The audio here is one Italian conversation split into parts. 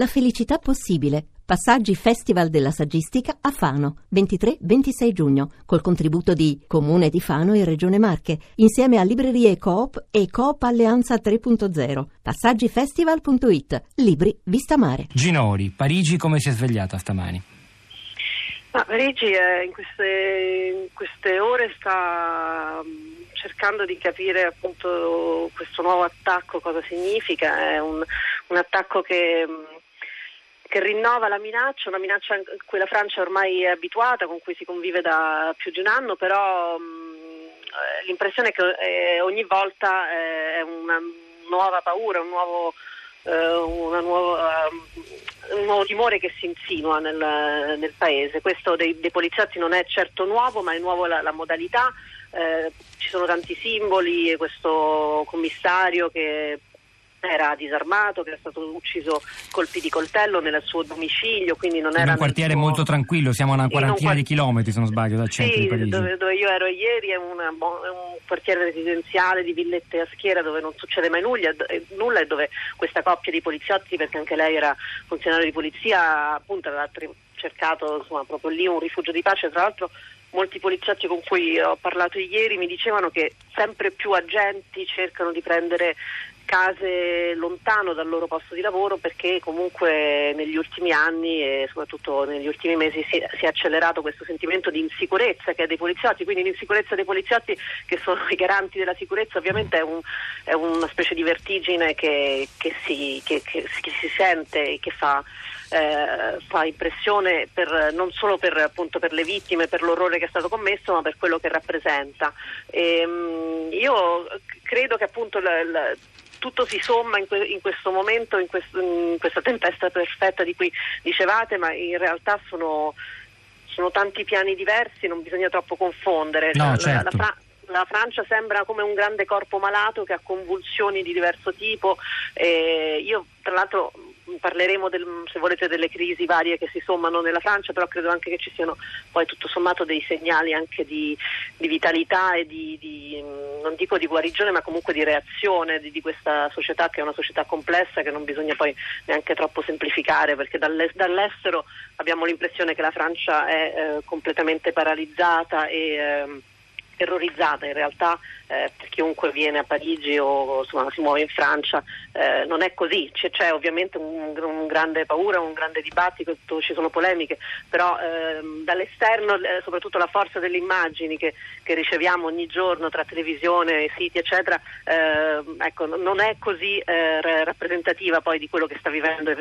La felicità possibile. Passaggi Festival della Saggistica a Fano, 23-26 giugno, col contributo di Comune di Fano e Regione Marche, insieme a Librerie Coop e Coop Alleanza 3.0. Passaggifestival.it. Libri Vista Mare. Ginori, Parigi come si è svegliata stamani? Ma Parigi eh, in, queste, in, queste, ore sta mm, cercando di capire appunto questo nuovo attacco cosa significa. È un, un attacco che mm, che rinnova la minaccia, una minaccia a cui la Francia ormai è abituata, con cui si convive da più di un anno, però mh, eh, l'impressione è che eh, ogni volta eh, è una nuova paura, un nuovo, eh, nuova, um, un nuovo timore che si insinua nel, nel paese. Questo dei, dei, poliziotti non è certo nuovo, ma è nuovo la, la modalità. Eh, ci sono tanti simboli, questo commissario che era disarmato, che era stato ucciso colpi di coltello nel suo domicilio, quindi non in era un quartiere suo... molto tranquillo, siamo a una quarantina di chilometri se non sbaglio dal centro sì, di Parigi. Dove, dove io ero ieri è, una, è, un quartiere residenziale di villette a schiera dove non succede mai nulla, nulla e dove questa coppia di poliziotti, perché anche lei era funzionario di polizia, appunto aveva cercato insomma, proprio lì un rifugio di pace, tra l'altro molti poliziotti con cui ho parlato ieri mi dicevano che sempre più agenti cercano di prendere case lontano dal loro posto di lavoro perché comunque negli ultimi anni e soprattutto negli ultimi mesi si, si, è accelerato questo sentimento di insicurezza che è dei poliziotti, quindi l'insicurezza dei poliziotti che sono i garanti della sicurezza ovviamente è, un, è una specie di vertigine che, che, si, che, che si, sente e che fa, eh, fa impressione per, non solo per, appunto, per, le vittime, per l'orrore che è stato commesso, ma per quello che rappresenta. E, ehm, io credo che appunto la, la, tutto si somma in, que- in questo momento, in, questo, in, questa tempesta perfetta di cui dicevate, ma in realtà sono, sono tanti piani diversi, non bisogna troppo confondere. No, la, certo. la, la Francia sembra come un grande corpo malato che ha convulsioni di diverso tipo. Eh, io tra l'altro parleremo del, se volete delle crisi varie che si sommano nella Francia, però credo anche che ci siano poi tutto sommato dei segnali anche di, di vitalità e di, di, non dico di guarigione, ma comunque di reazione di, questa società che è una società complessa che non bisogna poi neanche troppo semplificare perché dall'estero abbiamo l'impressione che la Francia è eh, completamente paralizzata e eh, terrorizzata in realtà eh, per chiunque viene a Parigi o insomma, si muove in Francia eh, non è così, c'è, c'è ovviamente un, un, grande paura, un grande dibattito, ci sono polemiche, però ehm, dall'esterno eh, soprattutto la forza delle immagini che, che, riceviamo ogni giorno tra televisione, siti eccetera, ehm, ecco, non è così eh, rappresentativa poi di quello che sta vivendo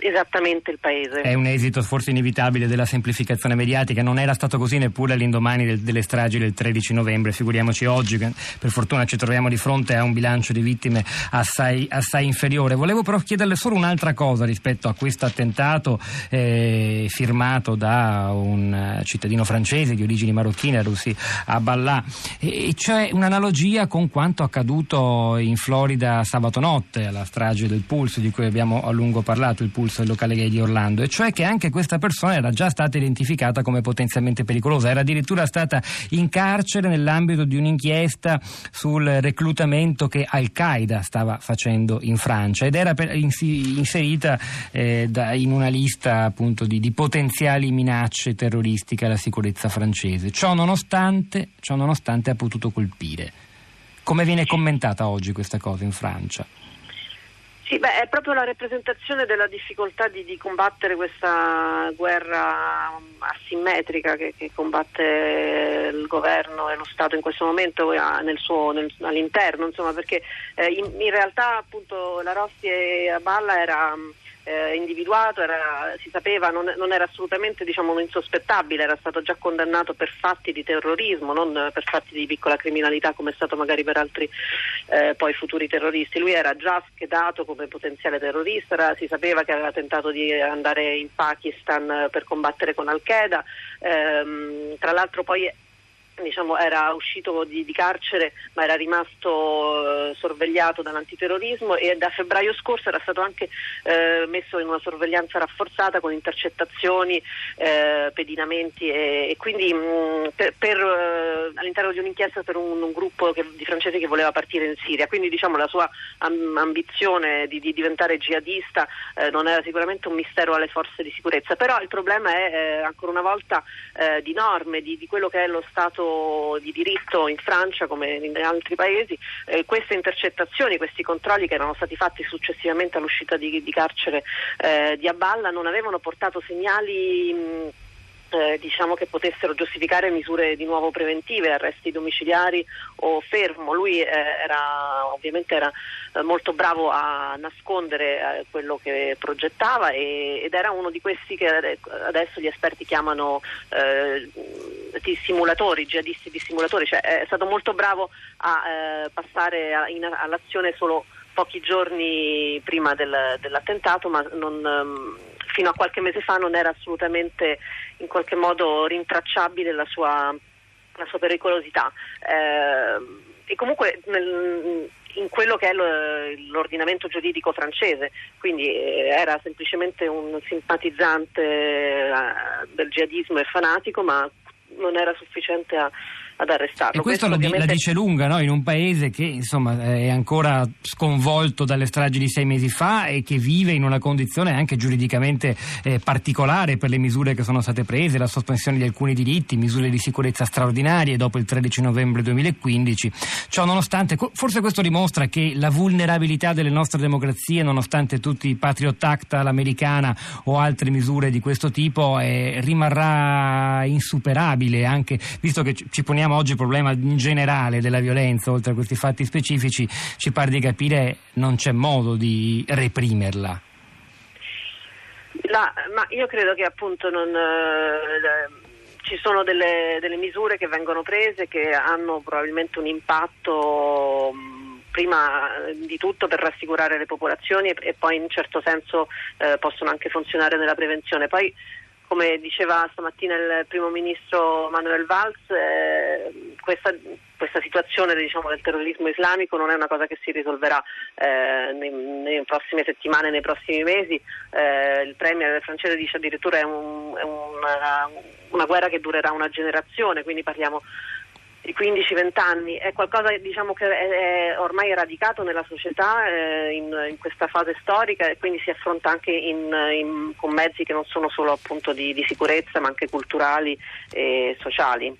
esattamente il paese. È un esito forse inevitabile della semplificazione mediatica, non era stato così neppure all'indomani del, delle stragi del 13 novembre, figuriamoci oggi che per fortuna ci troviamo di fronte a un bilancio di vittime assai, assai inferiore. Volevo però chiederle solo un'altra cosa rispetto a questo attentato eh, firmato da un cittadino francese di origini marocchine, Russi Abbalà, e cioè un'analogia con quanto accaduto in Florida sabato notte alla strage del Pulse di cui abbiamo a lungo parlato, il Pulse del locale gay di Orlando, e cioè che anche questa persona era già stata identificata come potenzialmente pericolosa, era addirittura stata in carcere nell'ambito di un'inchiesta sul reclutamento che Al-Qaeda stava facendo in Francia ed era per, inserita eh, da, in una lista appunto di, di, potenziali minacce terroristiche alla sicurezza francese. Ciò nonostante, ciò nonostante ha potuto colpire. Come viene commentata oggi questa cosa in Francia? Sì, beh, è proprio la rappresentazione della difficoltà di, di combattere questa guerra asimmetrica che, che, combatte il governo e lo Stato in questo momento nel suo, nel, all'interno, insomma, perché eh, in, in, realtà appunto la Rossi e Aballa era eh, individuato, era, si sapeva, non, non era assolutamente diciamo, insospettabile, era stato già condannato per fatti di terrorismo, non per fatti di piccola criminalità come è stato magari per altri eh, poi futuri terroristi. Lui era già schedato come potenziale terrorista, era, si sapeva che aveva tentato di andare in Pakistan per combattere con Al-Qaeda, ehm, tra l'altro poi diciamo, era uscito di, di, carcere ma era rimasto eh, sorvegliato dall'antiterrorismo e da febbraio scorso era stato anche eh, messo in una sorveglianza rafforzata con intercettazioni, eh, pedinamenti e, e quindi mh, mm, per, per, eh, all'interno di un'inchiesta per un, un gruppo che, di francesi che voleva partire in Siria. Quindi diciamo, la sua am, ambizione di, di, diventare jihadista eh, non era sicuramente un mistero alle forze di sicurezza, però il problema è eh, ancora una volta di norme, di, di quello che è lo Stato di diritto in Francia come in altri paesi, eh, queste intercettazioni, questi controlli che erano stati fatti successivamente all'uscita di, di carcere eh, di Aballa non avevano portato segnali mh, eh, diciamo che potessero giustificare misure di nuovo preventive, arresti domiciliari o fermo. Lui eh, era, ovviamente era eh, molto bravo a nascondere eh, quello che progettava e, ed era uno di questi che adesso gli esperti chiamano eh, simulatori, jihadisti di simulatori, cioè è stato molto bravo a passare a, in, all'azione solo pochi giorni prima del, dell'attentato, ma non, um, fino a qualche mese fa non era assolutamente in qualche modo rintracciabile la sua, la sua pericolosità. Eh, e comunque nel, in quello che è l'ordinamento giuridico francese, quindi eh, era semplicemente un simpatizzante eh, del jihadismo e fanatico, ma non era sufficiente a, ad arrestarlo. E questo, questo ovviamente... la dice lunga no? in un paese che insomma, è ancora sconvolto dalle stragi di sei mesi fa e che vive in una condizione anche giuridicamente eh, particolare per le misure che sono state prese, la sospensione di alcuni diritti, misure di sicurezza straordinarie dopo il 13 novembre 2015. Ciò nonostante, forse questo dimostra che la vulnerabilità delle nostre democrazie, nonostante tutti i Patriot Act all'americana o altre misure di questo tipo, eh, rimarrà insuperabile, anche visto che ci poniamo poniamo oggi il problema in generale della violenza, oltre a questi fatti specifici, ci pare di capire non c'è modo di reprimerla. La, ma io credo che appunto non, eh, ci sono delle, delle, misure che vengono prese che hanno probabilmente un impatto prima di tutto per rassicurare le popolazioni e, e poi in certo senso eh, possono anche funzionare nella prevenzione. Poi come diceva stamattina il primo ministro Manuel Valls, eh, questa, questa, situazione diciamo, del terrorismo islamico non è una cosa che si risolverà eh, nelle prossime settimane, nei prossimi mesi. Eh, il premier francese dice addirittura è, un, è una, una guerra che durerà una generazione, quindi parliamo di 15-20 anni, è qualcosa diciamo, che è, è ormai radicato nella società eh, in, in, questa fase storica e quindi si affronta anche in, in, con mezzi che non sono solo appunto di, di, sicurezza ma anche culturali e sociali.